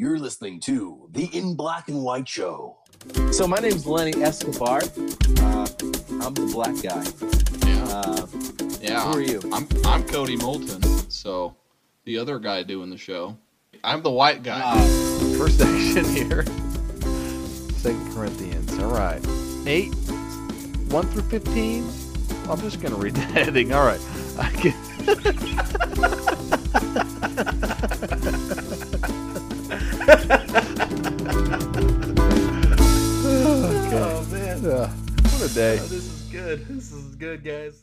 You're listening to the In Black and White Show. So my name's Lenny Escobar. Uh, I'm the black guy. Yeah. Uh, yeah. who are you? I'm I'm Cody Moulton. So the other guy doing the show. I'm the white guy. uh, First section here. Second Corinthians. All right. 8, 1 through 15. I'm just going to read the heading. All right. I can... okay. oh man, Uh, what a day. Oh, this is good. This is good, guys.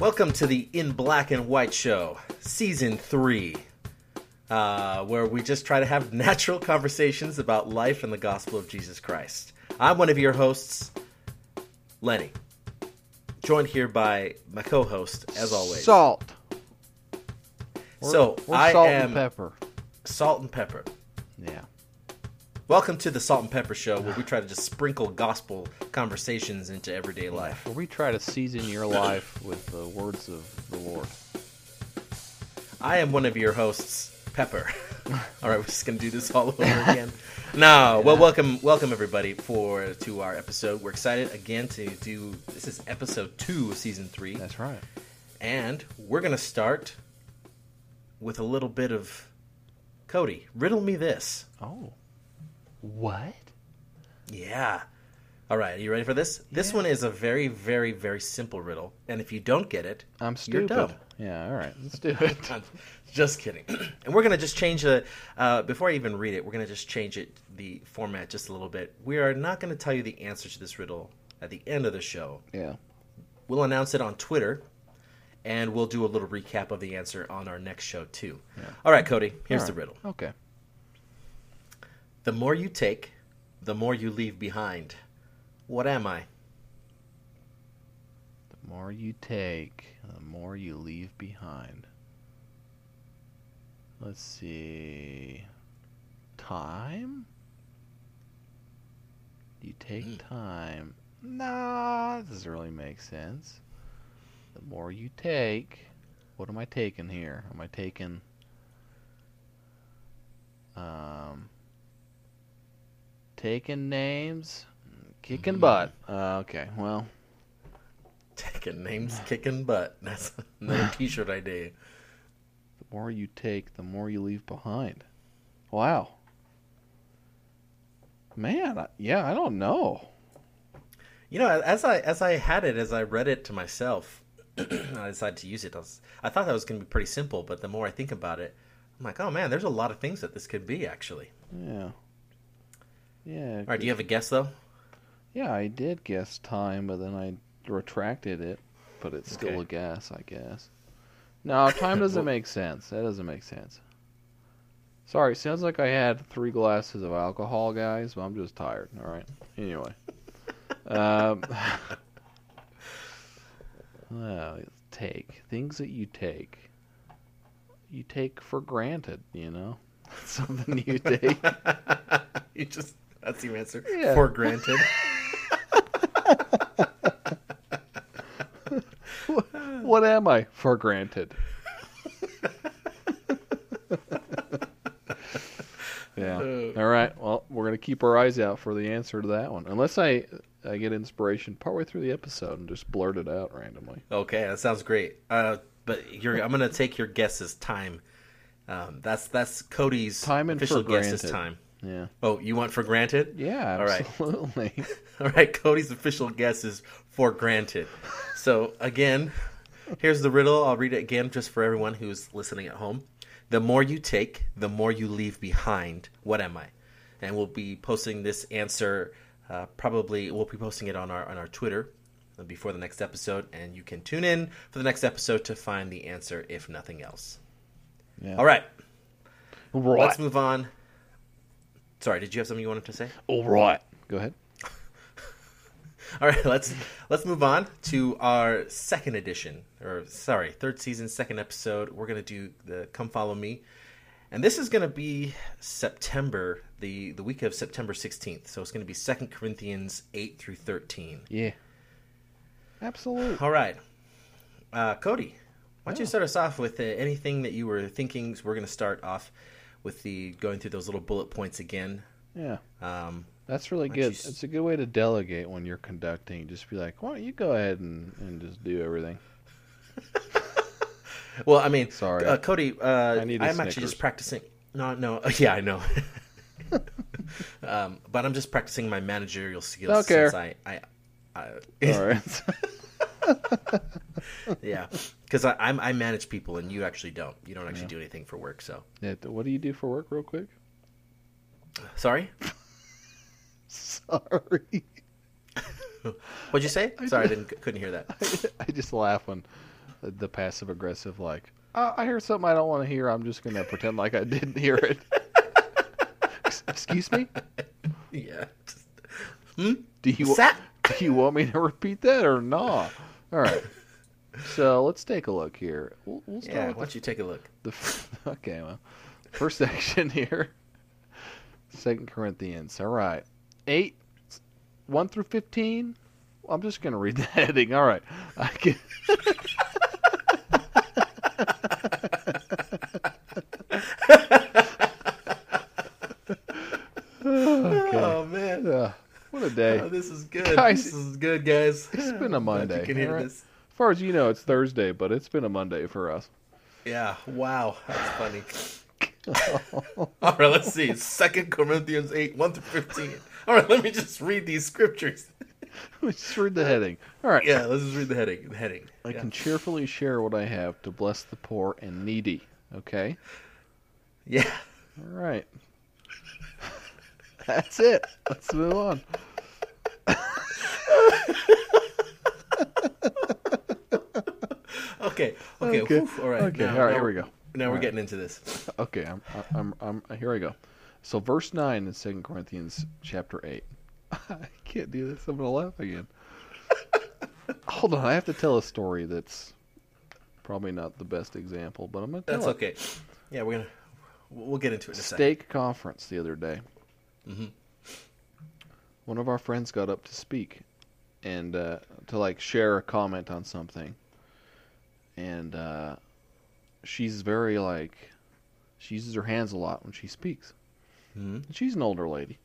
Welcome to the In Black and White Show, Season 3, uh, where we just try to have natural conversations about life and the gospel of Jesus Christ. I'm one of your hosts, Lenny, joined here by my co host, as always, Salt. We're- So, we're I salt am- and pepper. Salt and Pepper. Yeah. Welcome to the Salt and Pepper Show, where we try to just sprinkle gospel conversations into everyday life. Where we try to season your life with the words of the Lord. I am one of your hosts, Pepper. all right, we're just gonna do this all over again. No, well, welcome, welcome everybody for to our episode. We're excited again to do. This is episode two of season three, That's right. and we're gonna start with a little bit of Cody. Riddle me this. Oh. What? Yeah. All right, are you ready for this? This one is a very, very, very simple riddle, and if you don't get it, I'm stupid. You're dumb. Yeah, all right. Let's do it. just kidding. and we're gonna just change the. Uh, before I even read it, we're gonna just change it the format just a little bit. We are not gonna tell you the answer to this riddle at the end of the show. yeah. We'll announce it on Twitter, and we'll do a little recap of the answer on our next show too. All right, Cody. Here's All the riddle. Okay. The more you take, the more you leave behind. What am I? The more you take, the more you leave behind. Let's see. Time? You take Mm. time. Nah, that doesn't really make sense. The more you take, what am I taking here? Am I taking um taking names? Kicking Mhm. butt. Uh, okay, well, Taking names, kicking butt. That's another T-shirt idea. The more you take, the more you leave behind. Wow. Man, I, yeah, I don't know. You know, as I as I had it, as I read it to myself, I decided to use it. I, was, I thought that was going to be pretty simple, but the more I think about it, I'm like, oh man, there's a lot of things that this could be actually. Yeah. Yeah. All right, do you have a guess though? Yeah, I did guess time, but then I retracted it, but it's still Okay. a guess, I guess. No, time doesn't Well- make sense. That doesn't make sense. Sorry, sounds like I had three glasses of alcohol, guys, but I'm just tired. All right. Anyway. um, take things that you take. You take for granted, you know. Something you take. you just that's your answer. Yeah. For granted. what am I for granted? yeah. Uh. All right. Well, we're gonna keep our eyes out for the answer to that one, unless I I get inspiration partway through the episode and just blurt it out randomly. Okay, that sounds great. Uh, but you're, I'm going to take your guess as time. Um, that's that's Cody's Time and official guess is time. Yeah. Oh, you want for granted? Yeah. All right. Absolutely. All right, Cody's official guess is for granted. So again, here's the riddle. I'll read it again just for everyone who's listening at home. The more you take, the more you leave behind. What am I? And we'll be posting this answer. Uh, probably we'll be posting it on our on our Twitter before the next episode, and you can tune in for the next episode to find the answer, if nothing else. Yeah. All right, Right. let's move on. Sorry, did you have something you wanted to say? All right. Go ahead. All right, let's let's move on to our second edition, or sorry, third season, second episode. We're gonna do the "Come Follow Me," and this is gonna be September, the the week of September sixteenth. So it's gonna be Second Corinthians eight through thirteen. Yeah. Absolutely. All right, uh, Cody, why don't you start us off with uh, anything that you were thinking? We're gonna start off with the going through those little bullet points again. Yeah. Um, That's really good. you It's a good way to delegate when you're conducting. Just be like, why don't you go ahead and, and just do everything? well, I mean, Sorry. uh, Cody. Uh, I need a I'm actually just practicing. No, no, yeah, I know. um, but I'm just practicing my managerial skills Don't care. I, I, I All right. yeah, because I I'm, I manage people and you actually don't. You don't actually do anything for work. So Yeah, what do you do for work, real quick? sorry. Sorry. What'd you say? Sorry, I didn't couldn't hear that. I just laugh when the, the passive aggressive, like, oh, I hear something I don't want to hear. I'm just going to pretend like I didn't hear it. Ex- Excuse me? Yeah. just- Do you, do you want me to repeat that or not? All right. So let's take a look here. We'll, we'll start Yeah. Why with the don't you take a look? The okay, well, first section here, Second Corinthians. All right, eight, one through fifteen. I'm just gonna read the heading. All right, I can. okay. Oh man. Uh, what a day. Oh, this is good. Guys, this is good, guys. It's been a Monday. You can hear alright? this. As far as you know, it's Thursday, but it's been a Monday for us. Yeah. Wow. That's funny. All right. Let's see. Second Corinthians eight one through fifteen. All right. Let me just read these scriptures. Let's just read the heading. All right. Yeah. Let's just read the heading. The heading. I yeah. can cheerfully share what I have to bless the poor and needy. Okay? Yeah. All right. That's it. Let's move on. Okay. Okay. Okay. whew, all right. Okay, Now, all right, now- here we go. Now we're All right. getting into this. Okay, I'm, I'm, I'm, I'm, here I go. So, verse 9 in 2 Corinthians chapter 8. I can't do this. I'm to laugh again. Hold on. I have to tell a story that's probably not the best example, but I'm to tell That's it. okay. Yeah. We're gonna. We'll get into it in second. Conference the other day. Mhm. One of our friends got up to speak and uh, to like share a comment on something, and uh, she's very like she uses her hands a lot when she speaks. Mhm. She's an older lady,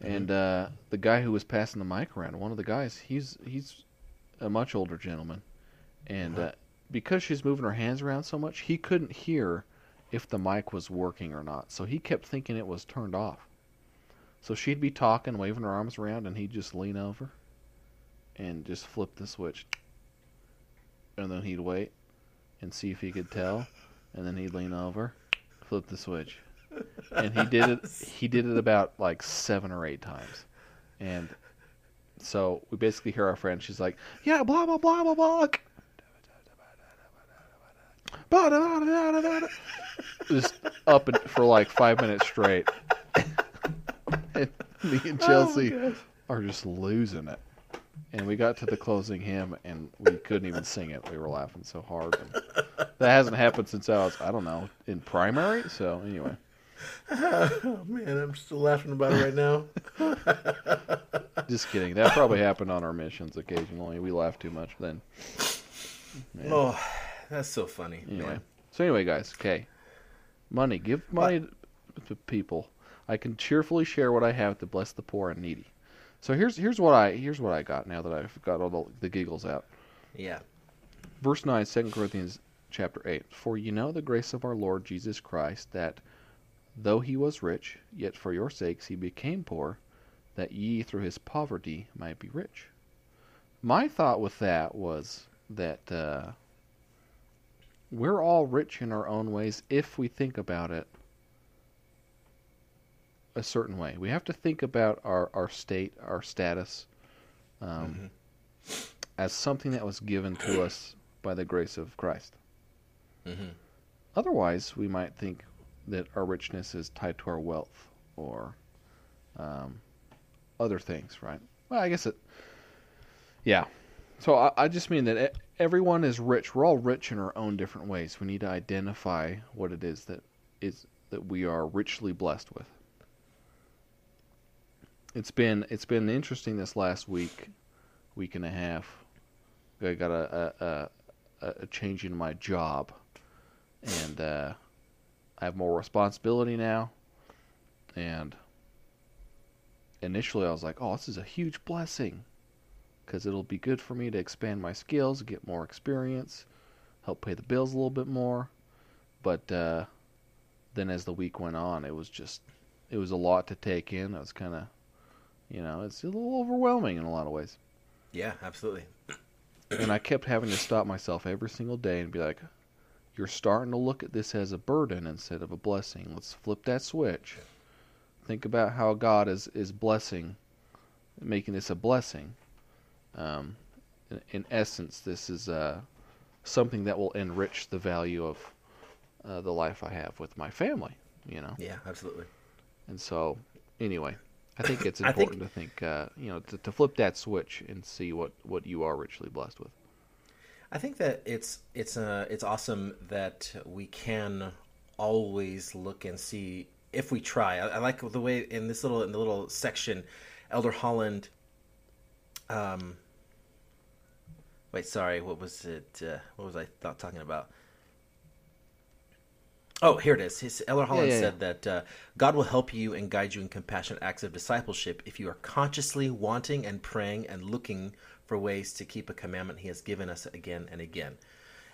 and uh, the guy who was passing the mic around, one of the guys, he's he's a much older gentleman, and Uh-huh. uh, because she's moving her hands around so much, he couldn't hear if the mic was working or not. So he kept thinking it was turned off. So she'd be talking, waving her arms around, and he'd just lean over and just flip the switch. And then he'd wait and see if he could tell, and then he'd lean over, flip the switch. And he did it he did it about like 7 or 8 times. And so we basically hear our friend she's like, "Yeah, blah blah blah blah blah." Blah, blah, blah, blah, blah, blah. Just up and for like five minutes straight. me and oh Chelsea are just losing it. And we got to the closing hymn and we couldn't even sing it. We were laughing so hard. And that hasn't happened since I was, I don't know, in primary. So anyway, Oh man, I'm still laughing about it right now. just kidding. That probably happened on our missions occasionally. We laugh too much then. Yeah. Oh, that's so funny. Anyway. Man. So anyway, guys, okay. Money. Give money to people. I can cheerfully share what I have to bless the poor and needy. So here's here's what I here's what I got now that I've got all the, the giggles out. Yeah. Verse 9, 2 Corinthians chapter 8. For you know the grace of our Lord Jesus Christ, that though he was rich, yet for your sakes he became poor, that ye through his poverty might be rich. My thought with that was that uh, we're all rich in our own ways if we think about it a certain way. We have to think about our, our state, our status, um, as something that was given to us by the grace of Christ. Mhm. Otherwise, we might think that our richness is tied to our wealth or um, other things, right? Well, I guess it. Yeah. So I, I just mean that everyone is rich. We're all rich in our own different ways. We need to identify what it is that is that we are richly blessed with. It's been it's been interesting this last week, week and a half. I got a a, a, a change in my job, and uh, I have more responsibility now, and initially I was like, "Oh, this is a huge blessing," because it'll be good for me to expand my skills, get more experience, help pay the bills a little bit more. But uh, then, as the week went on, it was just it was a lot to take in. I was kind of, you know, it's a little overwhelming in a lot of ways. Yeah, absolutely. and I kept having to stop myself every single day and be like, "You're starting to look at this as a burden instead of a blessing. Let's flip that switch. Think about how God is is blessing, making this a blessing. Um, in, in essence, this is uh, something that will enrich the value of uh, the life I have with my family. You know, Yeah, absolutely. and so anyway." I think it's I think- important to think, uh, you know, to, to flip that switch and see what, what you are richly blessed with. I think that it's it's uh, it's awesome that we can always look and see if we try. I, I like the way in this little in the little section, Elder Holland. Um. Wait, sorry. What was it? Uh, what was I thought talking about? Oh, here it is. His Elder Holland yeah, said that uh, God will help you and guide you in compassionate acts of discipleship if you are consciously wanting and praying and looking for ways to keep a commandment He has given us again and again.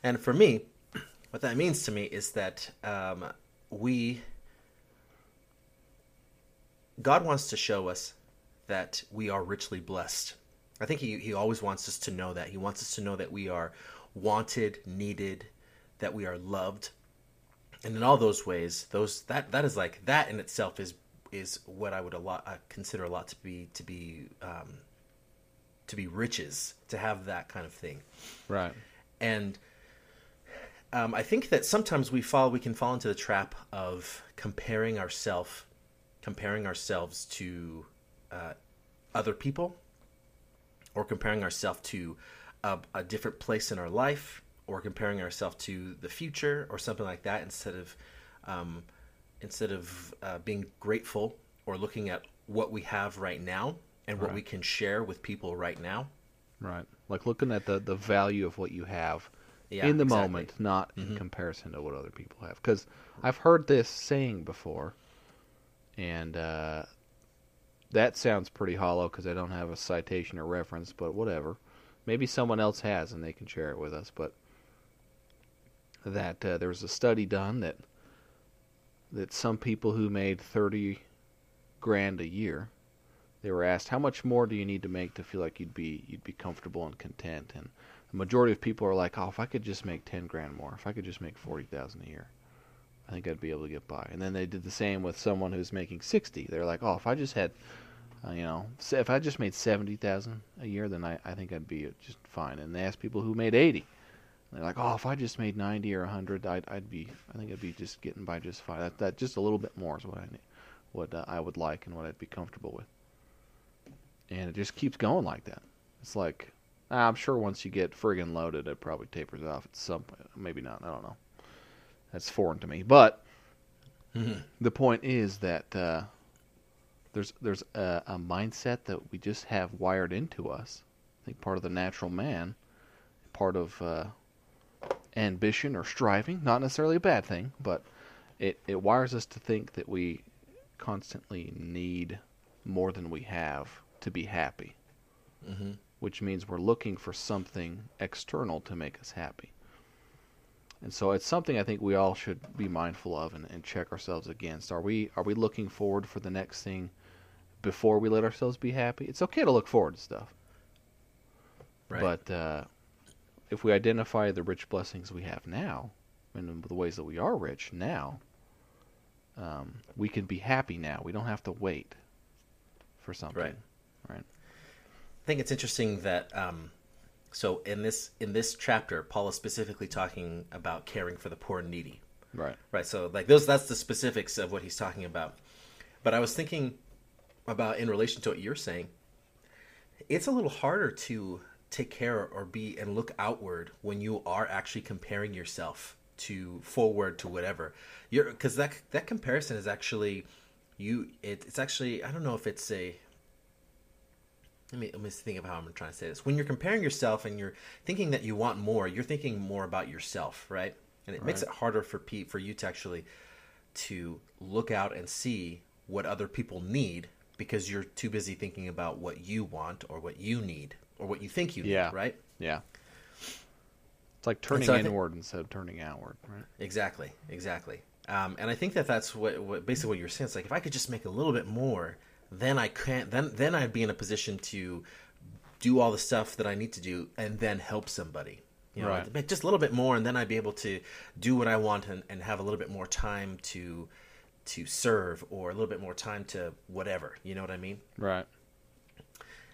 And for me, what that means to me is that um, we, God wants to show us that we are richly blessed. I think he, he always wants us to know that. He wants us to know that we are wanted, needed, that we are loved, and in all those ways, those that that is like that in itself is is what I would a lot I consider a lot to be to be um, to be riches to have that kind of thing Right. and um, I think that sometimes we fall we can fall into the trap of comparing ourselves comparing ourselves to uh, other people or comparing ourselves to a, a different place in our life or comparing ourselves to the future or something like that instead of um, instead of uh, being grateful or looking at what we have right now and what Right. we can share with people right now Right. Like looking at the, the value of what you have Yeah, in the exactly. moment, not in comparison to what other people have. Because I've heard this saying before, and uh, that sounds pretty hollow because I don't have a citation or reference, but whatever. Maybe someone else has and they can share it with us. But that uh, there was a study done that that some people who made 30 grand a year they were asked how much more do you need to make to feel like you'd be you'd be comfortable and content? And the majority of people are like oh if i could just make 10 grand more if i could just make 40000 a year i think i'd be able to get by. And then they did the same with someone who's making 60 they're like oh if i just had uh, you know if i just made 70000 a year then I, I think i'd be just fine. And they asked people who made 80 they're like oh if i just made 90 or 100 i'd, I'd be i think i'd be just getting by just fine that, that just a little bit more is what i need what uh, i would like and what i'd be comfortable with and it just keeps going like that. It's like I'm sure once you get friggin' loaded, it probably tapers off at some point. Maybe not. I don't know. That's foreign to me. But the point is that uh, there's there's a, a mindset that we just have wired into us. I think part of the natural man, part of uh, ambition or striving, not necessarily a bad thing, but it, it wires us to think that we constantly need more than we have to be happy, mm-hmm. which means we're looking for something external to make us happy. And so it's something I think we all should be mindful of and, and check ourselves against. Are we are we looking forward for the next thing before we let ourselves be happy? It's okay to look forward to stuff, right but uh, if we identify the rich blessings we have now, and the ways that we are rich now, um, we can be happy now. We don't have to wait for something. Right. Right. I think it's interesting that um, so in this in this chapter, Paul is specifically talking about caring for the poor and needy. Right. Right. So like those that's the specifics of what he's talking about. But I was thinking about in relation to what you're saying, it's a little harder to take care or be and look outward when you are actually comparing yourself to forward to whatever. You're because that that comparison is actually you it, it's actually I don't know if it's a let me let me think of how I'm trying to say this. When you're comparing yourself and you're thinking that you want more, you're thinking more about yourself, right? And it makes it harder for Pete for you to actually to look out and see what other people need because you're too busy thinking about what you want or what you need or what you think you need, Yeah. right? Yeah. It's like turning so I think- inward instead of turning outward, right? Exactly, exactly. Um, and I think that that's what, what basically what you're saying. It's like if I could just make a little bit more, then I can't. Then then I'd be in a position to do all the stuff that I need to do, and then help somebody. You know, Right. Just a little bit more, and then I'd be able to do what I want and, and have a little bit more time to to serve, or a little bit more time to whatever. You know what I mean? Right.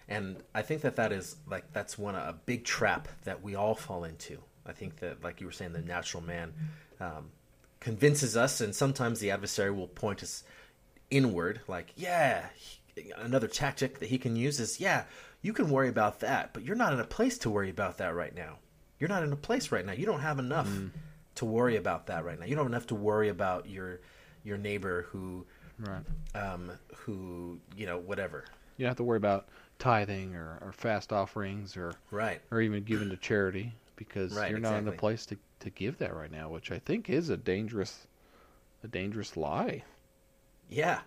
And i think that that is like that's one a big trap that we all fall into. I think that like you were saying the natural man um, convinces us and sometimes the adversary will point us inward like yeah he- another tactic that he can use is yeah you can worry about that but you're not in a place to worry about that right now. You're not in a place right now. You don't have enough to worry about that right now. You don't have enough to worry about your your neighbor who Right. um who you know whatever. You don't have to worry about tithing or, or fast offerings or right or even giving to charity because Right, you're not in the place to, to give that right now, which I think is a dangerous a dangerous lie. Yeah.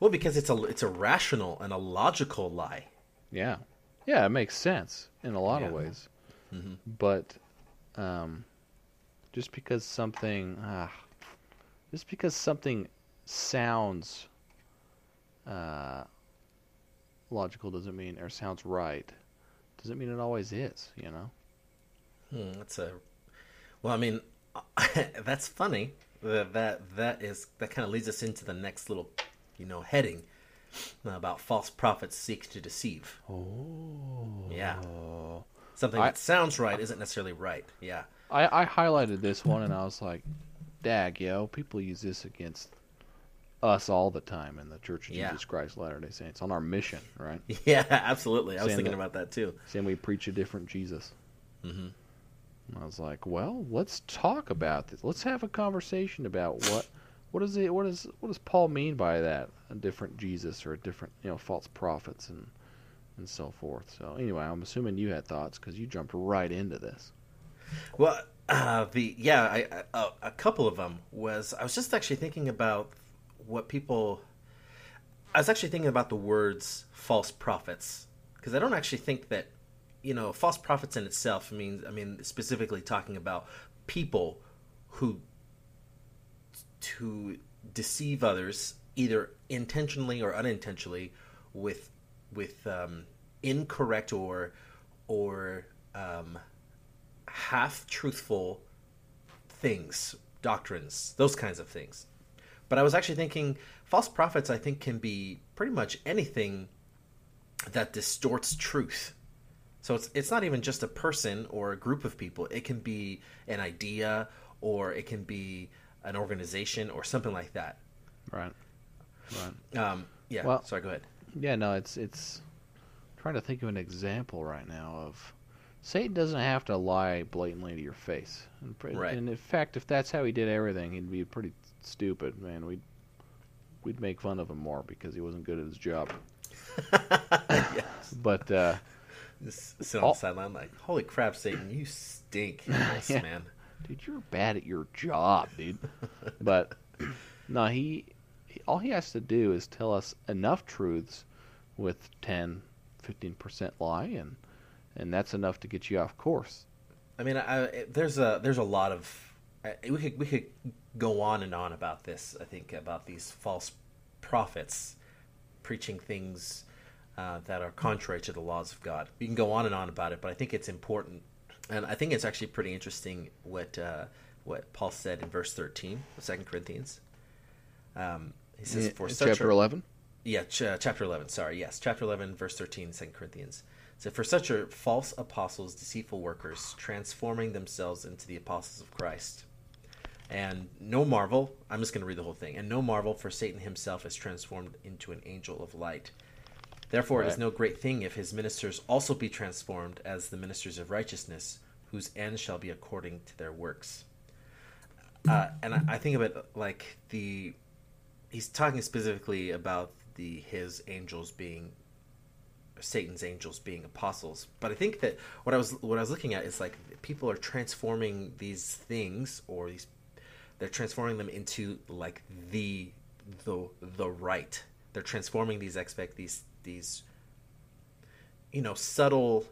Well, because it's a it's a rational and a logical lie. Yeah. Yeah, it makes sense in a lot of Yeah. ways. Mhm. But um, just because something ah, just because something sounds uh, logical doesn't mean or sounds right doesn't mean it always is, you know. Hmm, that's a well. I mean, that's funny. That that that is that kind of leads us into the next little, you know, heading about false prophets seek to deceive. Oh. Yeah. Something I- that sounds right isn't necessarily right. Yeah. I, I highlighted this one and I was like, dag, yo, people use this against us all the time in the Church of Yeah. Jesus Christ Latter day Saints on our mission, right? Yeah. Absolutely. I was thinking that- about that too. Saying we preach a different Jesus. Mhm. And I was like, well, let's talk about this. Let's have a conversation about what what is it what is what does Paul mean by that? A different Jesus or a different, you know, false prophets and and so forth. So anyway, I'm assuming you had thoughts because you jumped right into this. Well, uh, the yeah, I, I, uh, a couple of them was I was just actually thinking about what people. I was actually thinking about the words "false prophets" because I don't actually think that you know false prophets in itself means. I mean, specifically talking about people who to deceive others either intentionally or unintentionally with with um, incorrect or or um, half truthful things, doctrines, those kinds of things. But I was actually thinking false prophets I think can be pretty much anything that distorts truth. So it's it's not even just a person or a group of people. It can be an idea or it can be an organization or something like that. Right. Right. Um, yeah. Well- sorry. Go ahead. Yeah, no, it's it's trying to think of an example right now of Satan doesn't have to lie blatantly to your face. And, Right. and in fact, if that's how he did everything, he'd be pretty stupid, man. We'd we'd make fun of him more because he wasn't good at his job. yes. But uh, Just sit on Oh. the sideline like, holy crap, Satan, you stink, Yeah. man. dude, you're bad at your job, dude. but no, he, he all he has to do is tell us enough truths with 10, 15% lie and and that's enough to get you off course. I mean, I- there's a there's a lot of we could we could go on and on about this. I think about these false prophets preaching things uh, that are contrary to the laws of God. We can go on and on about it, but I think it's important, and I think it's actually pretty interesting what uh, what Paul said in verse thirteen of Second Corinthians. Um, he says, "For chapter 11? yeah, ch- uh, chapter 11, sorry. Yes, chapter 11, verse 13, 2 Corinthians. So, for such are false apostles, deceitful workers, transforming themselves into the apostles of Christ. And no marvel, I'm just going to read the whole thing. And no marvel, for Satan himself is transformed into an angel of light. Therefore, it is no great thing if his ministers also be transformed as the ministers of righteousness, whose end shall be according to their works. Uh, and I, I think of it like the he's talking specifically about the his angels being Satan's angels being apostles. But I think that what I was what I was looking at is like people are transforming these things or these they're transforming them into like the the the right. They're transforming these expect these these you know subtle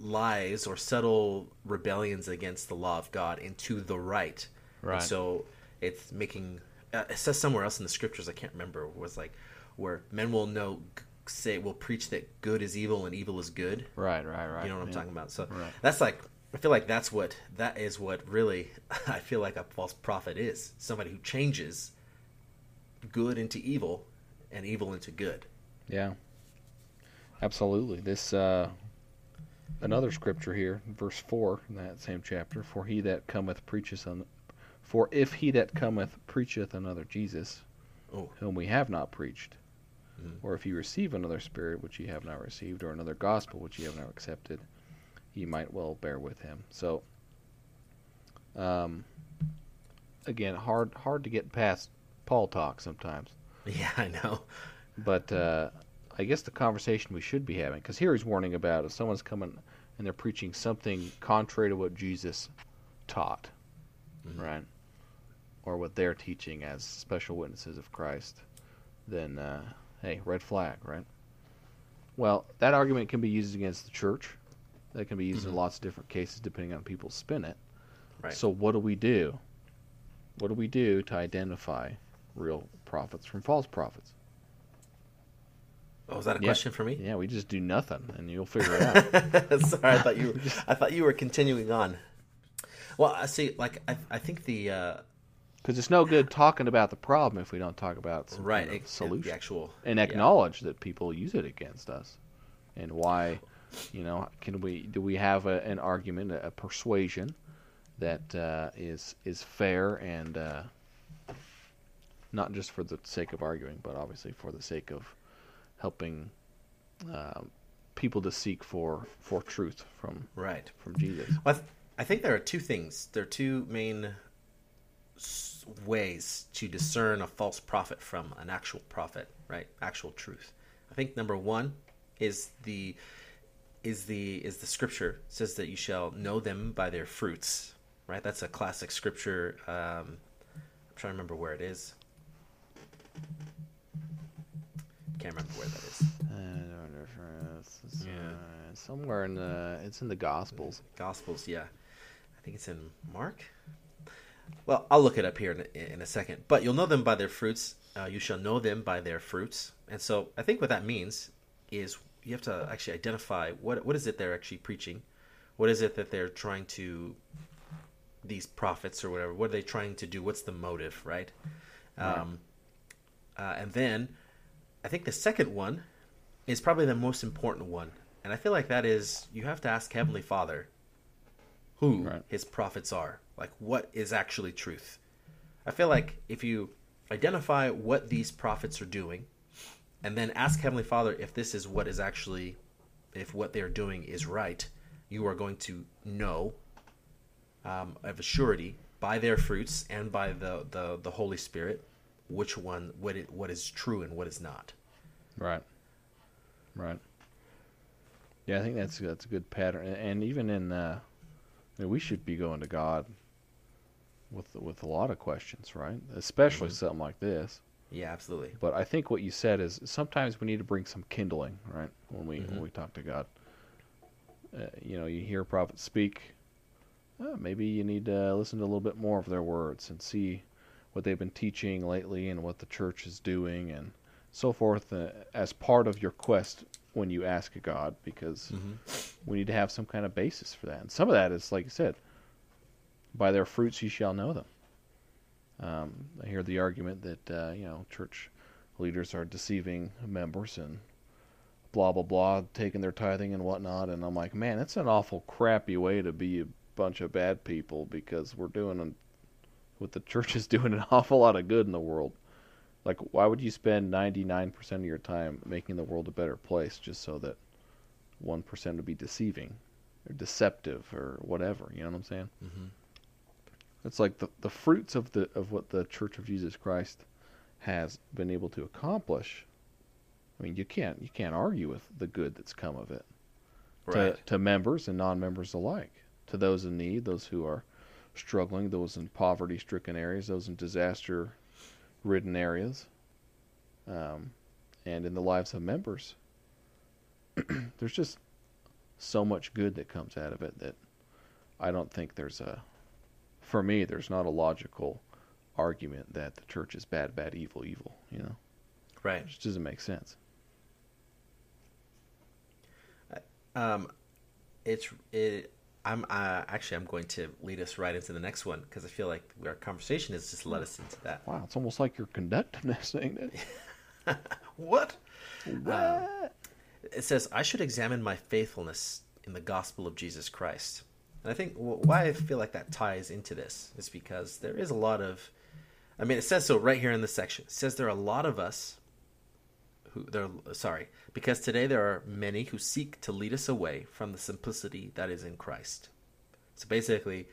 lies or subtle rebellions against the law of God into the right. And Right. so it's making. Uh, it says somewhere else in the scriptures I can't remember was like where men will know say will preach that good is evil and evil is good. Right, right, right. You know what I'm yeah. talking about? So Right. that's like I feel like that's what that is what really I feel like a false prophet is. Somebody who changes good into evil and evil into good. Yeah. Absolutely. This uh another scripture here, verse 4 in that same chapter, for he that cometh preacheth on for if he that cometh preacheth another Jesus, Oh. whom we have not preached, Mhm. or if ye receive another spirit which ye have not received, or another gospel which ye have not accepted, ye might well bear with him. So um again, hard hard to get past Paul talk sometimes. Yeah, I know. But uh, I guess the conversation we should be having, because here he's warning about if someone's coming and they're preaching something contrary to what Jesus taught, Mhm. right? Or what they're teaching as special witnesses of Christ, then, uh, hey, red flag, right? Well, that argument can be used against the church. That can be used Mhm. in lots of different cases depending on people spin it. Right. So, what do we do? What do we do to identify real prophets from false prophets? Oh, was that a Yeah. question for me? Yeah, we just do nothing, and you'll figure it out. Sorry, I thought you. I thought you were continuing on. Well, I see. Like, I, I think the uh, Because it's no good talking about the problem if we don't talk about some right kind of solution actual and yeah. acknowledge that people use it against us, and why. You know, can we do we have a, an argument, a, a persuasion that uh, is is fair and uh, not just for the sake of arguing, but obviously for the sake of helping um, people to seek for for truth from right. from Jesus. Well, I, th- I think there are two things. There are two main s- ways to discern a false prophet from an actual prophet, right? Actual truth. I think number one is the is the is the scripture It says that you shall know them by their fruits, right? That's a classic scripture. Um, I'm trying to remember where it is. Can't remember where that is. Uh, Yeah. somewhere in the it's in the Gospels. Gospels, yeah. I think it's in Mark. Well, I'll look it up here in a, in a second. But you'll know them by their fruits. Uh, you shall know them by their fruits. And so I think what that means is you have to actually identify what what is it they're actually preaching. What is it that they're trying to these prophets or whatever? What are they trying to do? What's the motive, right? Um, uh, and then I think the second one is probably the most important one. And I feel like that is you have to ask Heavenly Father who Right. his prophets are. Like what is actually truth. I feel like if you identify what these prophets are doing and then ask Heavenly Father if this is what is actually if what they're doing is right, you are going to know um, of a surety by their fruits and by the, the, the Holy Spirit which one what it, what is true and what is not. Right. Right. Yeah, I think that's that's a good pattern, and, even in, uh, we should be going to God with with a lot of questions, right? Especially something like this. Yeah, absolutely. But I think what you said is sometimes we need to bring some kindling, right? When we when we talk to God, uh, you know, you hear prophets speak. Uh, maybe you need to listen to a little bit more of their words and see what they've been teaching lately and what the church is doing and so forth uh, as part of your quest when you ask God, because we need to have some kind of basis for that. And some of that is, like you said, by their fruits you shall know them. Um, I hear the argument that uh, you know church leaders are deceiving members and blah blah blah, taking their tithing and whatnot, and I'm like, man, that's an awful crappy way to be a bunch of bad people because we're doing what the church is doing an awful lot of good in the world. Like, why would you spend 99% of your time making the world a better place just so that 1% would be deceiving or deceptive or whatever? You know what I'm saying? Mhm. It's like the the fruits of the of what the Church of Jesus Christ has been able to accomplish. I mean, you can't you can't argue with the good that's come of it Right. to to members and non-members alike, to those in need, those who are struggling, those in poverty stricken areas, those in disaster ridden areas, um, and in the lives of members. there's just so much good that comes out of it that I don't think there's a, for me, there's not a logical argument that the church is bad, bad, evil, evil. You know, Right. it just doesn't make sense. Um, it's it. I'm uh, actually I'm going to lead us right into the next one because I feel like our conversation has just led us into that. Wow, it's almost like you're conducting this thing. What? What? It says I should examine my faithfulness in the gospel of Jesus Christ. And I think wh- why I feel like that ties into this is because there is a lot of, I mean, it says so right here in this section. It says there are a lot of us who there. Sorry, because today there are many who seek to lead us away from the simplicity that is in Christ. So basically,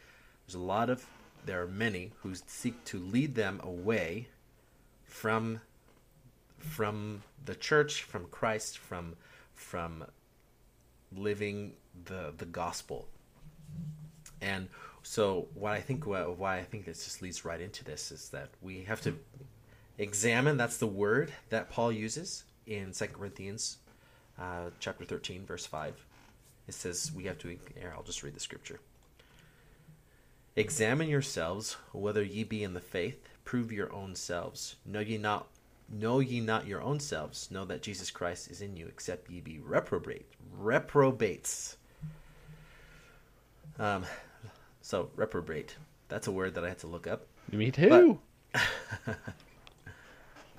there's a lot of there are many who seek to lead them away from from the church, from Christ, from from living the the gospel. And so, what I think why, I think this just leads right into this is that we have to examine. That's the word that Paul uses in Second Corinthians, uh, chapter thirteen, verse five. It says we have to. Here, I'll just read the scripture. Examine yourselves whether ye be in the faith. Prove your own selves. Know ye not know ye not your own selves, know that Jesus Christ is in you, except ye be reprobate reprobates. Um so reprobate. That's a word that I had to look up. Me too.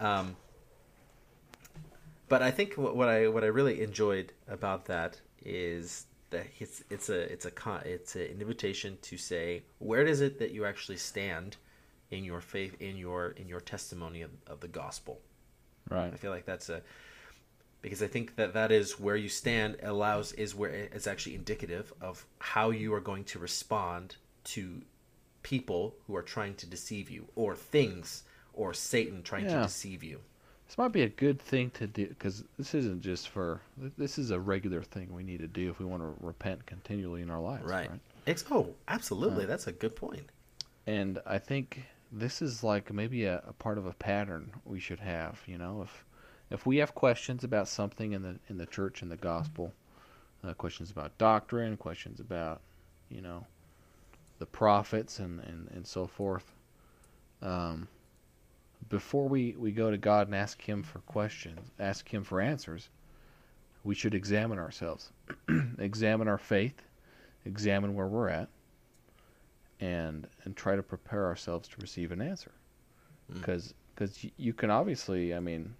Um, but I think what, what I what I really enjoyed about that is that it's it's a it's a con, it's an invitation to say where is it that you actually stand in your faith in your in your testimony of, of the gospel. right. I feel like that's a because I think that that is where you stand allows is where it's actually indicative of how you are going to respond to people who are trying to deceive you or things or Satan trying to deceive you. This might be a good thing to do because this isn't just for. This is a regular thing we need to do if we want to repent continually in our lives. Right. right? Ex- oh, absolutely. That's a good point. And I think this is like maybe a, a part of a pattern we should have. You know, if if we have questions about something in the in the church and the gospel, uh, questions about doctrine, questions about you know the prophets and and, and so forth. Um, before we, we go to God and ask Him for questions, ask Him for answers, we should examine ourselves, examine our faith, examine where we're at, and and try to prepare ourselves to receive an answer. Mm. Because because you can obviously, I mean,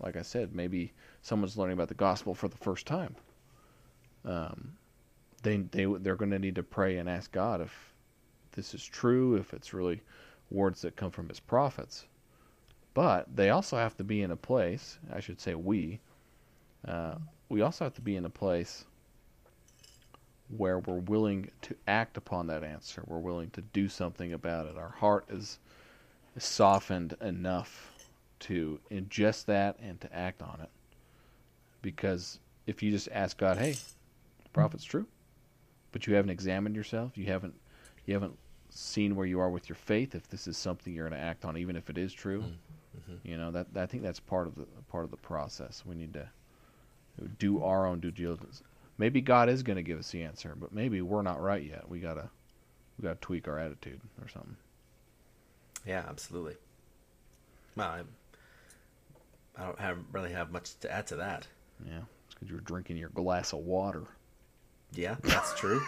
like I said, maybe someone's learning about the gospel for the first time. Um, they they they're going to need to pray and ask God if this is true, if it's really words that come from His prophets. But they also have to be in a place. I should say we. Uh, we also have to be in a place where we're willing to act upon that answer. We're willing to do something about it. Our heart is, is softened enough to ingest that and to act on it. Because if you just ask God, "Hey, the prophet's true," but you haven't examined yourself, you haven't you haven't seen where you are with your faith. If this is something you're going to act on, even if it is true, mm, mm-hmm. you know that I think that's part of the part of the process. We need to do our own due diligence. Maybe God is going to give us the answer, but maybe we're not right yet. We gotta we gotta tweak our attitude or something. Yeah, absolutely. Well, I, I don't have really have much to add to that. Yeah, it's because you're drinking your glass of water. Yeah, that's true.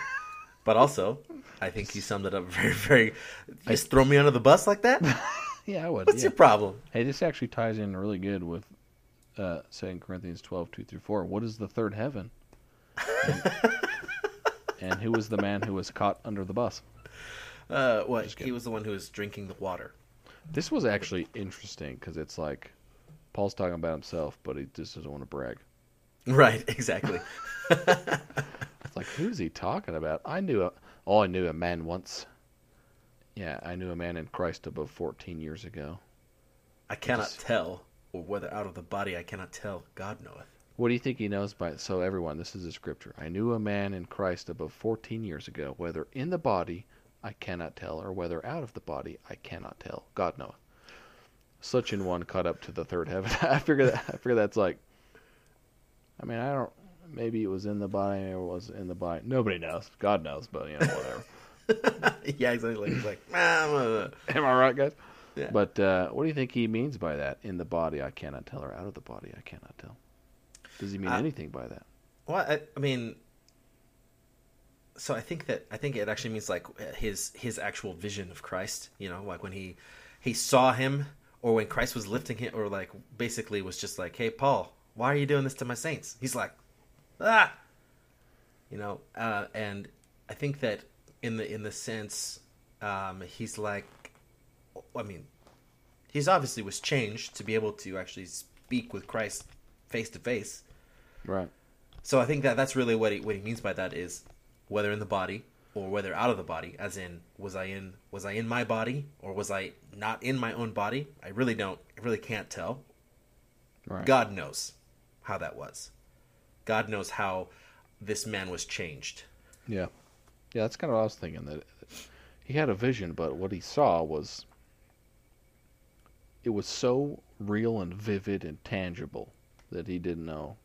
but also, I think you summed it up very, very. Just throw me under the bus like that. Yeah, I would. What's yeah. your problem? Hey, this actually ties in really good with uh, 2 Corinthians 12, 2 through 4. What is the third heaven? And, and who was the man who was caught under the bus? Uh, what? He was the one who was drinking the water. This was actually interesting because it's like Paul's talking about himself, but he just doesn't want to brag. Right. Exactly. It's like, who's he talking about? I knew a, oh, I knew a man once. Yeah, I knew a man in Christ above 14 years ago. I cannot Just- tell, or whether out of the body I cannot tell. God knoweth. What do you think he knows by? So everyone, this is a scripture. I knew a man in Christ above 14 years ago, whether in the body I cannot tell, or whether out of the body, I cannot tell. God knoweth. Such in one caught up to the third heaven. I figure that I figure that's like. I mean, I don't. Maybe it was in the body, or it was in the body. Nobody knows. God knows, but you know, whatever. yeah, exactly. He's like, ah, Am I right, guys? Yeah. But uh, what do you think he means by that? In the body, I cannot tell, or out of the body, I cannot tell. Does he mean Uh, anything by that? Well, I, I mean, so I think that I think it actually means like his his actual vision of Christ. You know, like when he he saw him, or when Christ was lifting him, or like basically was just like, "Hey, Paul, why are you doing this to my saints?" He's like, "Ah," you know, uh, and I think that in the in the sense, um, he's like, I mean, he's obviously was changed to be able to actually speak with Christ face to face. Right. So I think that that's really what he what he means by that is whether in the body or whether out of the body, as in was I in was I in my body or was I not in my own body? I really don't. I really can't tell. Right. God knows how that was. God knows how this man was changed. Yeah. Yeah, that's kind of what I was thinking. That he had a vision, but what he saw was it was so real and vivid and tangible that he didn't know.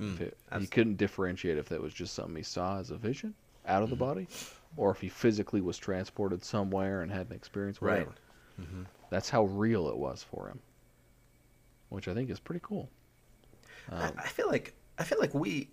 Mm, it, he couldn't differentiate if that was just something he saw as a vision out Mm-hmm. of the body, or if he physically was transported somewhere and had an experience. Right. Whatever. That's how real it was for him, which I think is pretty cool. I, Um, I feel like I feel like we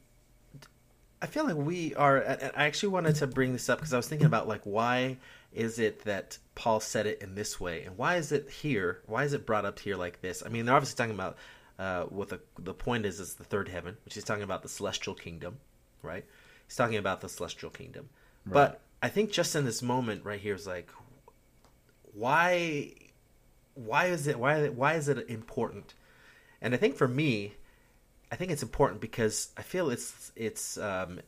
I feel like we are I actually wanted to bring this up because I was thinking about like why is it that Paul said it in this way and why is it here why is it brought up here like this I mean they're obviously talking about uh, what the the point is is the third heaven which he's talking about the celestial kingdom right he's talking about the celestial kingdom. But I think just in this moment right here is like why why is it why why is it important? And I think for me I think it's important because I feel it's it's um,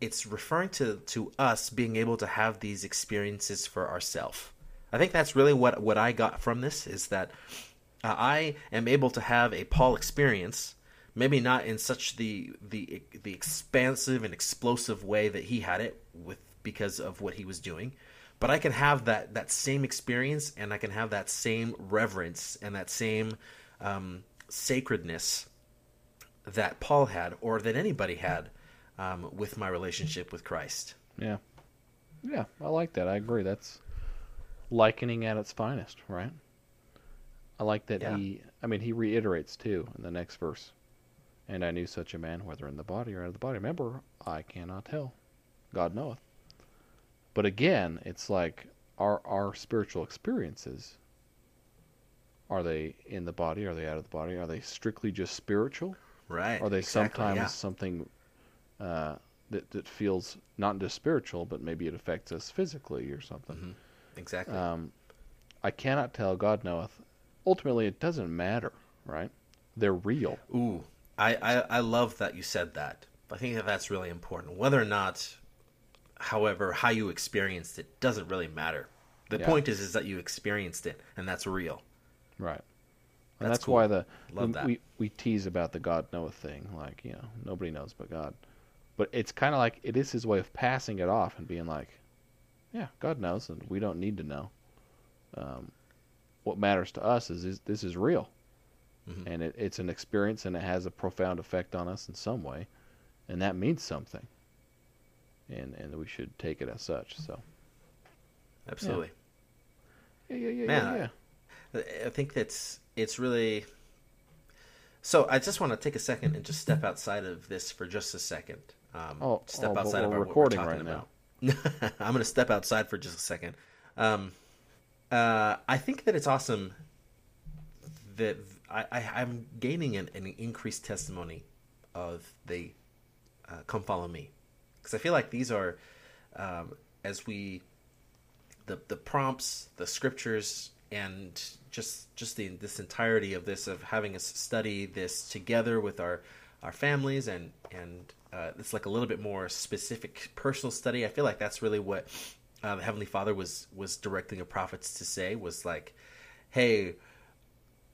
it's referring to to us being able to have these experiences for ourselves. I think that's really what what I got from this is that uh, I am able to have a Paul experience, maybe not in such the the the expansive and explosive way that he had it with because of what he was doing, but I can have that that same experience and I can have that same reverence and that same um, sacredness that Paul had or that anybody had um, with my relationship with Christ. Yeah. Yeah, I like that. I agree. That's likening at its finest, right? I like that Yeah. he I mean he reiterates too in the next verse. And I knew such a man whether in the body or out of the body. Remember, I cannot tell. God knoweth. But again, it's like our our spiritual experiences are they in the body? Are they out of the body? Are they strictly just spiritual? Right. Are they exactly, sometimes yeah. something uh, that that feels not just spiritual, but maybe it affects us physically or something? Mhm. Exactly. Um, I cannot tell. God knoweth. Ultimately, it doesn't matter, right? They're real. Ooh, I, I I love that you said that. I think that that's really important. Whether or not, however, how you experienced it doesn't really matter. The Yeah. point is, is that you experienced it, and that's real. Right. And That's that's, why the Love we, that. we we tease about the God knoweth thing, like you know nobody knows but God. But it's kind of like it is His way of passing it off and being like, yeah, God knows, and we don't need to know. Um, what matters to us is, is this is real, Mhm. and it, it's an experience, and it has a profound effect on us in some way, and that means something. And and we should take it as such. So Absolutely. yeah, yeah, yeah, Man, yeah, I- yeah. I think that's it's really. So I just want to take a second and just step outside of this for just a second. Um, Oh, step oh, outside of our, recording what we're talking right about. I'm going to step outside for just a second. Um, uh, I think that it's awesome that I, I, I'm gaining an, an increased testimony of the uh, "Come Follow Me," because I feel like these are um, as we the the prompts, the scriptures, and just just the this entirety of this of having us study this together with our our families and and uh, it's like a little bit more specific personal study. I feel like that's really what uh, the Heavenly Father was was directing the prophets to say was like, hey,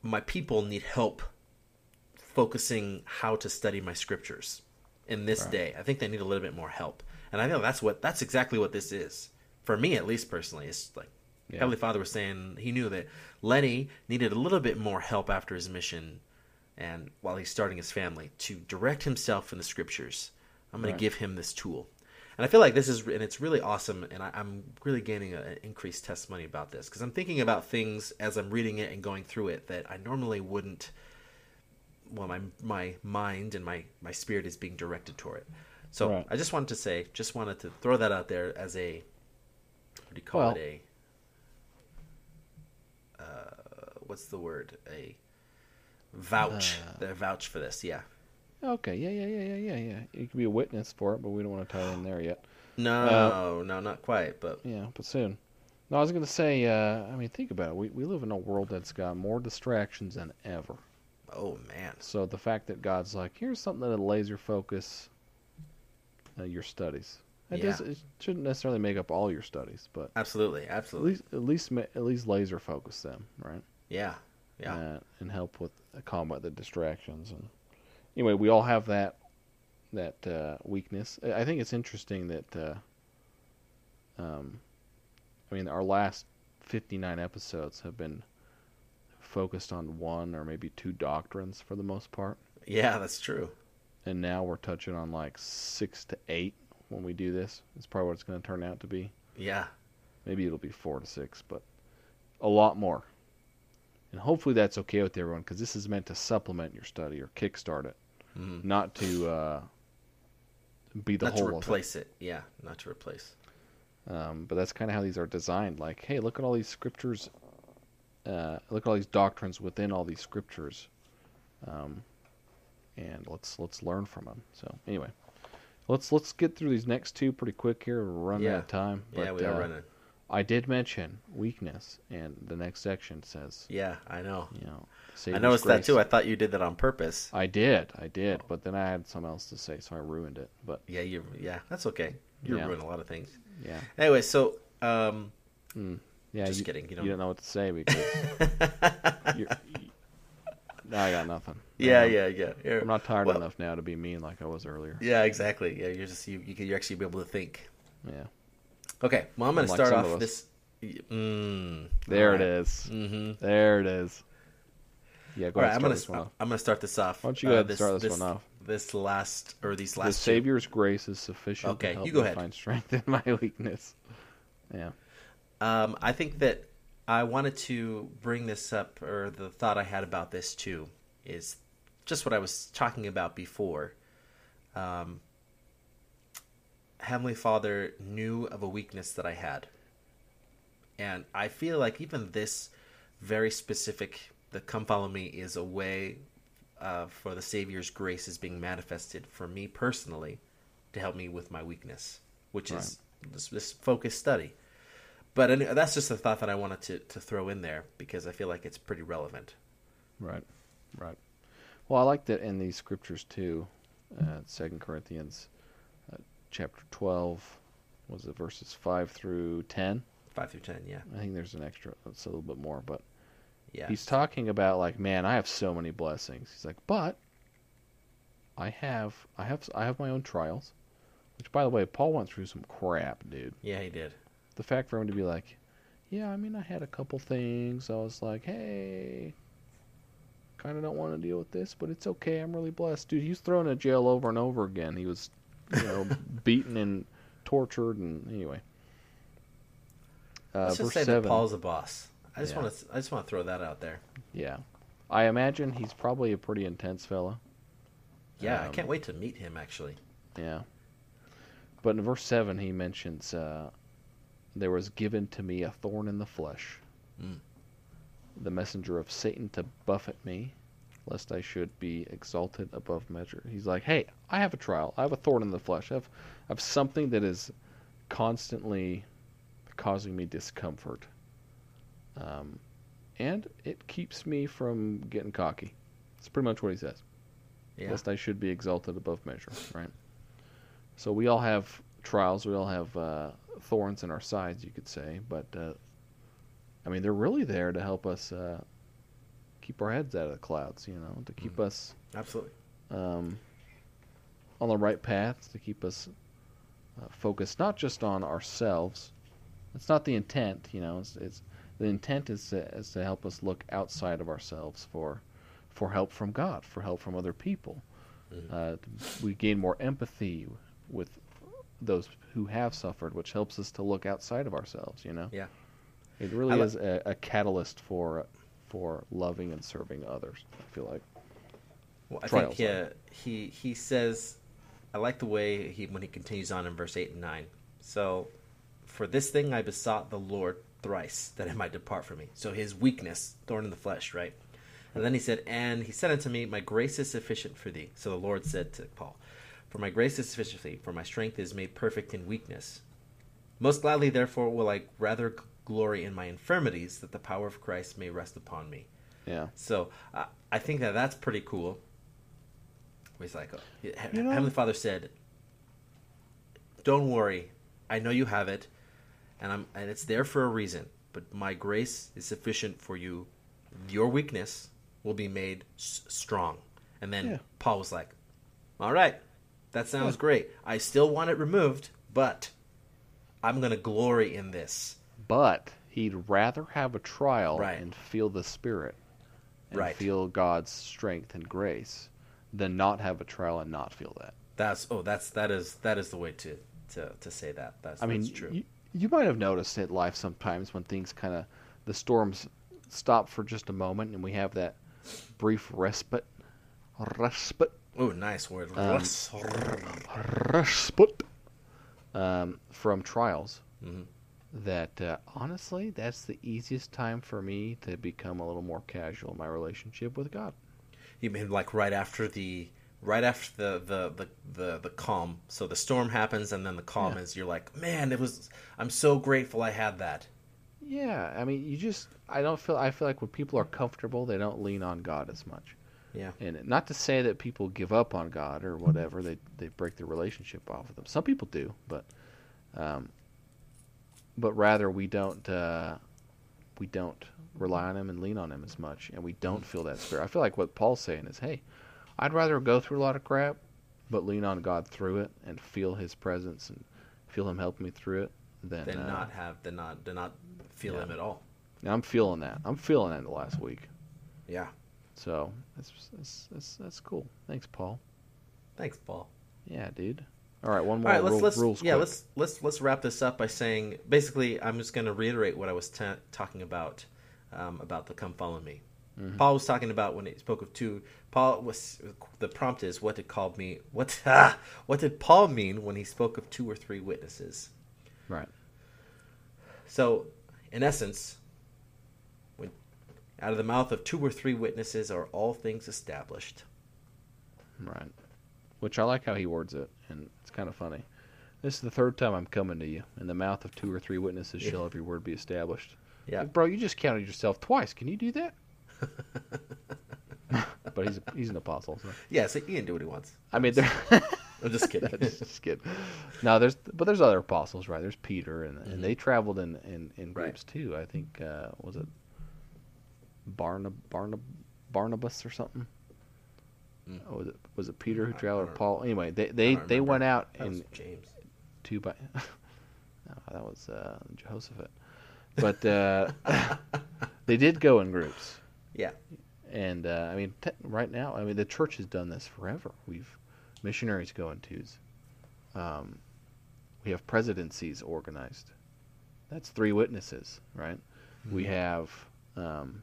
my people need help focusing how to study my scriptures in this day. I think they need a little bit more help, and I know that's what that's exactly what this is. for me at least personally, it's like Yeah. Heavenly Father was saying he knew that Lenny needed a little bit more help after his mission, and while he's starting his family to direct himself in the scriptures. I'm going Right. to give him this tool, and I feel like this is and it's really awesome, and I, I'm really gaining an increased testimony about this because I'm thinking about things as I'm reading it and going through it that I normally wouldn't. Well, my my mind and my my spirit is being directed toward it. So Right. I just wanted to say, just wanted to throw that out there as a what do you call Well- it? A uh, what's the word? A vouch. Uh. the vouch for this. Yeah. Okay, yeah, yeah, yeah, yeah, yeah, yeah. You can be a witness for it, but we don't want to tie it in there yet. No, no, not quite. But Yeah, but soon. No, I was gonna say. Uh, I mean, think about it. We we live in a world that's got more distractions than ever. oh man, So the fact that God's like, here's something that'll laser focus uh, your studies. It, Yeah. does, it shouldn't necessarily make up all your studies, but absolutely, absolutely. at least at least ma- at least laser focus them, right? Yeah, yeah, Uh, and help with uh, combat the distractions. And anyway, we all have that that uh, weakness. I think it's interesting that. Uh, um, I mean, our last fifty-nine episodes have been focused on one or maybe two doctrines for the most part. yeah. That's true. and now we're touching on like six to eight when we do this. It's probably what it's going to turn out to be. Yeah, Maybe it'll be four to six, but a lot more. And hopefully that's okay with everyone because this is meant to supplement your study or kickstart it, Mhm. not to uh, be the not to whole of replace it. Yeah, not to replace. Um, but that's kind of how these are designed. Like, hey, look at all these scriptures. Uh, look at all these doctrines within all these scriptures, um, and let's let's learn from them. So anyway, let's let's get through these next two pretty quick here. We're running out of time. yeah, we are uh, running. I did mention weakness, and the next section says, Yeah, I know. you know, I noticed that too. I thought you did that on purpose. I did, I did, but then I had something else to say, so I ruined it. But Yeah, you. Yeah, that's okay. You're Yeah. ruining a lot of things. yeah, Anyway, so um, yeah. Just you, kidding, you You don't- don't know what to say because you, I got nothing. yeah, Um, yeah, yeah. You're- I'm not tired well, enough now to be mean like I was earlier. Yeah, exactly. Yeah, you're just you. You can you actually be able to think. Yeah, Okay, well, I'm going to start off of this. Mm, there it is. Mm-hmm. There it is. Yeah, go All right, ahead. I'm gonna this. I'm gonna start this off. Why don't you go ahead and this, start this one off? This last or these The last two. Savior's grace is sufficient Okay, you go ahead. find strength in my weakness. Yeah. Um, I think that I wanted to bring this up, or the thought I had about this too, is just what I was talking about before. Um, Heavenly Father knew of a weakness that I had. And I feel like even this very specific, the come follow me, is a way uh, for the Savior's grace is being manifested for me personally to help me with my weakness, which is this, this focused study. But any- that's just a thought that I wanted to, to throw in there because I feel like it's pretty relevant. Right, right. Well, I like that in these scriptures too. Uh, Second Corinthians, uh, chapter twelve, was it verses five through ten? Five through ten, yeah, I think there's an extra, it's a little bit more, but yeah, he's talking about like, man, I have so many blessings. He's like, but I have, I have, I have my own trials. Which, by the way, Paul went through some crap, dude. yeah, he did. the fact for him to be like, yeah, I mean, I had a couple things. I was like, hey, kind of don't want to deal with this, but it's okay. I'm really blessed, dude. He was thrown in jail over and over again. He was, you know, beaten and tortured, and anyway. Uh, Let's just say seven. that Paul's a boss. I just Yeah. want to I just want to throw that out there. Yeah, I imagine he's probably a pretty intense fella. Yeah, I Um, can't wait to meet him actually. Yeah. But in verse 7, he mentions, uh, There was given to me a thorn in the flesh, Mm. the messenger of Satan to buffet me, lest I should be exalted above measure. He's like, Hey, I have a trial. I have a thorn in the flesh. I have, I have something that is constantly causing me discomfort. Um, and it keeps me from getting cocky. That's pretty much what he says Yeah, lest I should be exalted above measure, right? So we all have trials, we all have uh, thorns in our sides, you could say, but uh, I mean, they're really there to help us uh, keep our heads out of the clouds, you know, to keep us absolutely. um, on the right path, to keep us uh, focused not just on ourselves, It's not the intent, you know. It's, it's the intent is to, is to help us look outside of ourselves for for help from God, for help from other people. Mm-hmm. Uh, we gain more empathy with those who have suffered, which helps us to look outside of ourselves. You know. Yeah. It really is a, a catalyst for for loving and serving others. I feel like. Well, I Trials, think uh, he he says, I like the way he when he continues on in verse eight and nine. So, for this thing I besought the Lord thrice that it might depart from me. So his weakness, thorn in the flesh, right? And then he said, and he said unto me, My grace is sufficient for thee. So the Lord said to Paul, For my grace is sufficient for thee, for my strength is made perfect in weakness. Most gladly, therefore, will I rather glory in my infirmities, that the power of Christ may rest upon me. Yeah. So uh, I think that that's pretty cool. He's like, He- You know- Heavenly Father said, "Don't worry, I know you have it, and I'm and it's there for a reason. But my grace is sufficient for you. Your weakness will be made s- strong." And then Yeah. Paul was like, "All right, that sounds Yeah. great. I still want it removed, but I'm going to glory in this." But he'd rather have a trial Right. and feel the Spirit and Right. feel God's strength and grace than not have a trial and not feel that. That's oh, that's that is that is the way to to, to say that. That's I mean, that's true. You, you might have noticed in life sometimes when things kind of, the storms stop for just a moment and we have that brief respite. Respite. Oh, nice word. Um, respite um, from trials. Mhm. That uh, honestly, that's the easiest time for me to become a little more casual in my relationship with God. You mean like right after the right after the the the the, the calm. So the storm happens and then the calm Yeah. is you're like, "Man, it was I'm so grateful I had that." Yeah, I mean, you just I don't feel I feel like when people are comfortable, they don't lean on God as much. Yeah. And not to say that people give up on God or whatever, they they break their relationship off with them. Some people do, but um, but rather we don't uh, we don't rely on Him and lean on Him as much, and we don't feel that spirit. I feel like what Paul's saying is, hey, I'd rather go through a lot of crap, but lean on God through it and feel His presence and feel Him help me through it. Than Then uh, not have then not then not feel yeah. him at all. Now, I'm feeling that. I'm feeling that the last week. Yeah. So that's that's that's, that's cool. Thanks, Paul. Thanks, Paul. Yeah, dude. All right, one more right, let's rule- let's rules. yeah, quick. let's let's let's wrap this up by saying basically I'm just going to reiterate what I was ta talking about um, about the come follow me. Mm-hmm. Paul was talking about when he spoke of two. Paul was the prompt is what did call me what ah, what did Paul mean when he spoke of two or three witnesses? Right. So, in essence, when out of the mouth of two or three witnesses are all things established. Right. Which I like how he words it, and it's kind of funny. This is the third time I'm coming to you. In the mouth of two or three witnesses Yeah. shall every word be established. Yeah. Bro, you just counted yourself twice. Can you do that? but he's he's an apostle. So. Yeah, so he can do what he wants. I mean, there. I'm just kidding. just, kidding. No, there's but there's other apostles, right? There's Peter, and and they traveled in in, in Right. groups too. I think uh, was it Barnab Barnab Barnabas or something. Mm. Oh, was it was it Peter who traveled? with Paul. Anyway, they they they went out That James. two by. no, that was uh, Jehoshaphat. But uh, they did go in groups. Yeah. And uh, I mean, te- right now, I mean, the church has done this forever. We've missionaries go in twos. Um, we have presidencies organized. That's three witnesses, right? We have, um,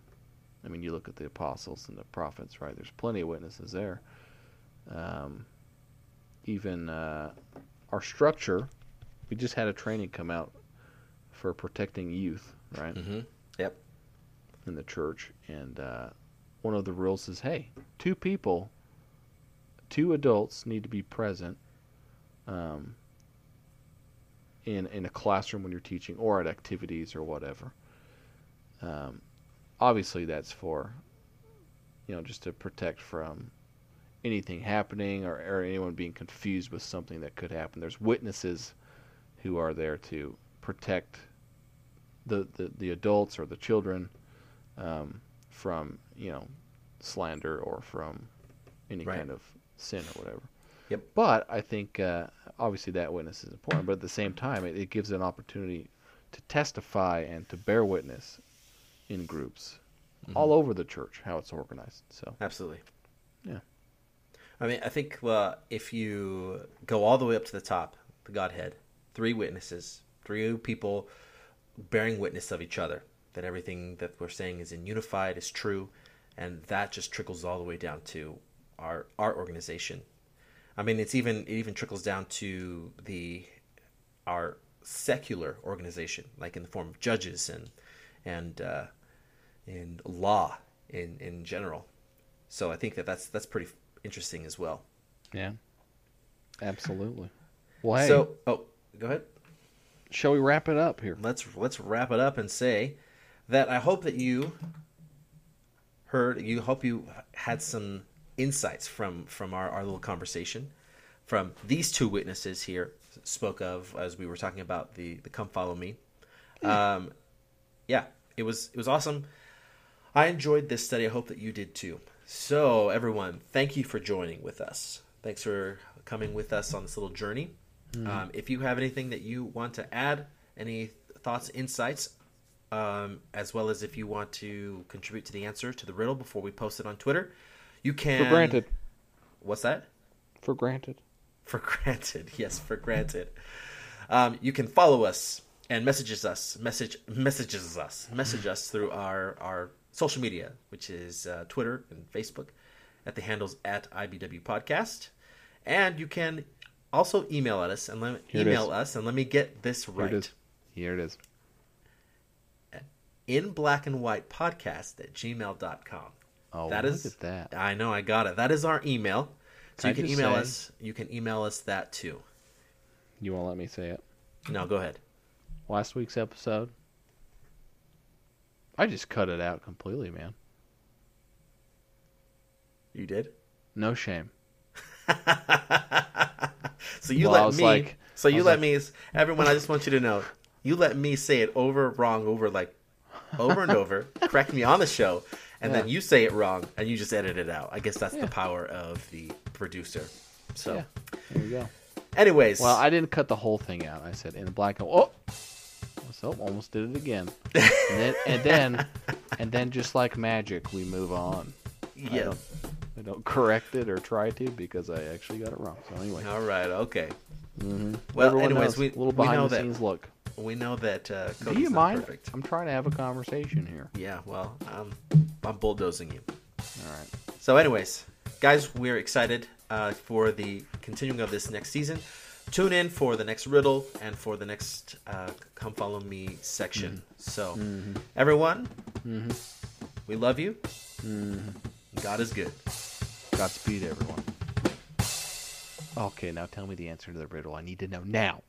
I mean, you look at the apostles and the prophets, right? There's plenty of witnesses there. Um, even uh, our structure, we just had a training come out for protecting youth, right? Mm-hmm. Yep. In the church, and uh, one of the rules is, hey, two people, two adults need to be present um, in in a classroom when you're teaching or at activities or whatever. Um, obviously, that's for you know just to protect from anything happening or, or anyone being confused with something that could happen. There's witnesses who are there to protect the, the, the adults or the children um, from you know slander or from any Right. kind of sin or whatever. Yep. But I think uh, obviously that witness is important. But at the same time, it, it gives an opportunity to testify and to bear witness in groups Mm-hmm. all over the church how it's organized. So Absolutely. Yeah. I mean, I think uh, if you go all the way up to the top, the Godhead, three witnesses, three people bearing witness of each other, that everything that we're saying is in unified, is true, and that just trickles all the way down to our our organization. I mean, it's even it even trickles down to the our secular organization, like in the form of judges and and uh, in law in in general. So I think that that's that's pretty interesting as well. yeah, absolutely. Well, hey, So, oh, go ahead. shall we wrap it up here? Let's let's wrap it up and say that I hope that you heard you hope you had some insights from from our, our little conversation from these two witnesses here spoke of as we were talking about the the come follow me. Um yeah it was it was awesome. I enjoyed this study. I hope that you did too. So everyone thank you for joining with us. Thanks for coming with us on this little journey. Um, if you have anything that you want to add any thoughts insights um, as well as if you want to contribute to the answer to the riddle before we post it on twitter you can For granted. what's that For granted. for granted. Yes, for granted. Um, you can follow us and messages us, message messages us, message us through our our social media, which is uh, Twitter and Facebook, at the handles at IBW Podcast, and you can also email at us and let, Here email us and let me get this Here right. it is. Here it is. In black and white podcast at gmail.com. Oh, That look is at that. I know I got it. That is our email. So you I can email say- us. You can email us that too. You won't let me say it. No, go ahead. Last week's episode, I just cut it out completely, man. You did. No shame. so you Well, let me. like- so you let like- me. Everyone, I just want you to know. You let me say it over wrong, over like, over and over. correct me on the show, and then you say it wrong, and you just edit it out. I guess that's Yeah. the power of the producer. So, Yeah. There you go. anyways, Well, I didn't cut the whole thing out. I said in black oh, so almost did it again. and then and then and then just like magic, we move on. I yeah. don't, I don't correct it or try to because I actually got it wrong. So anyway, All right. Okay. mm-hmm. Well, Everyone anyways, knows. we a little we behind know the that scenes look. We know that uh, Do you mind? perfect. I'm trying to have a conversation here. Yeah. Well, I'm I'm bulldozing you. All right. So, anyways, guys, we're excited uh, for the continuing of this next season. Tune in for the next riddle and for the next uh, "Come Follow Me" section. So, everyone, we love you. God is good. Godspeed, everyone. Okay, now tell me the answer to the riddle. I need to know now.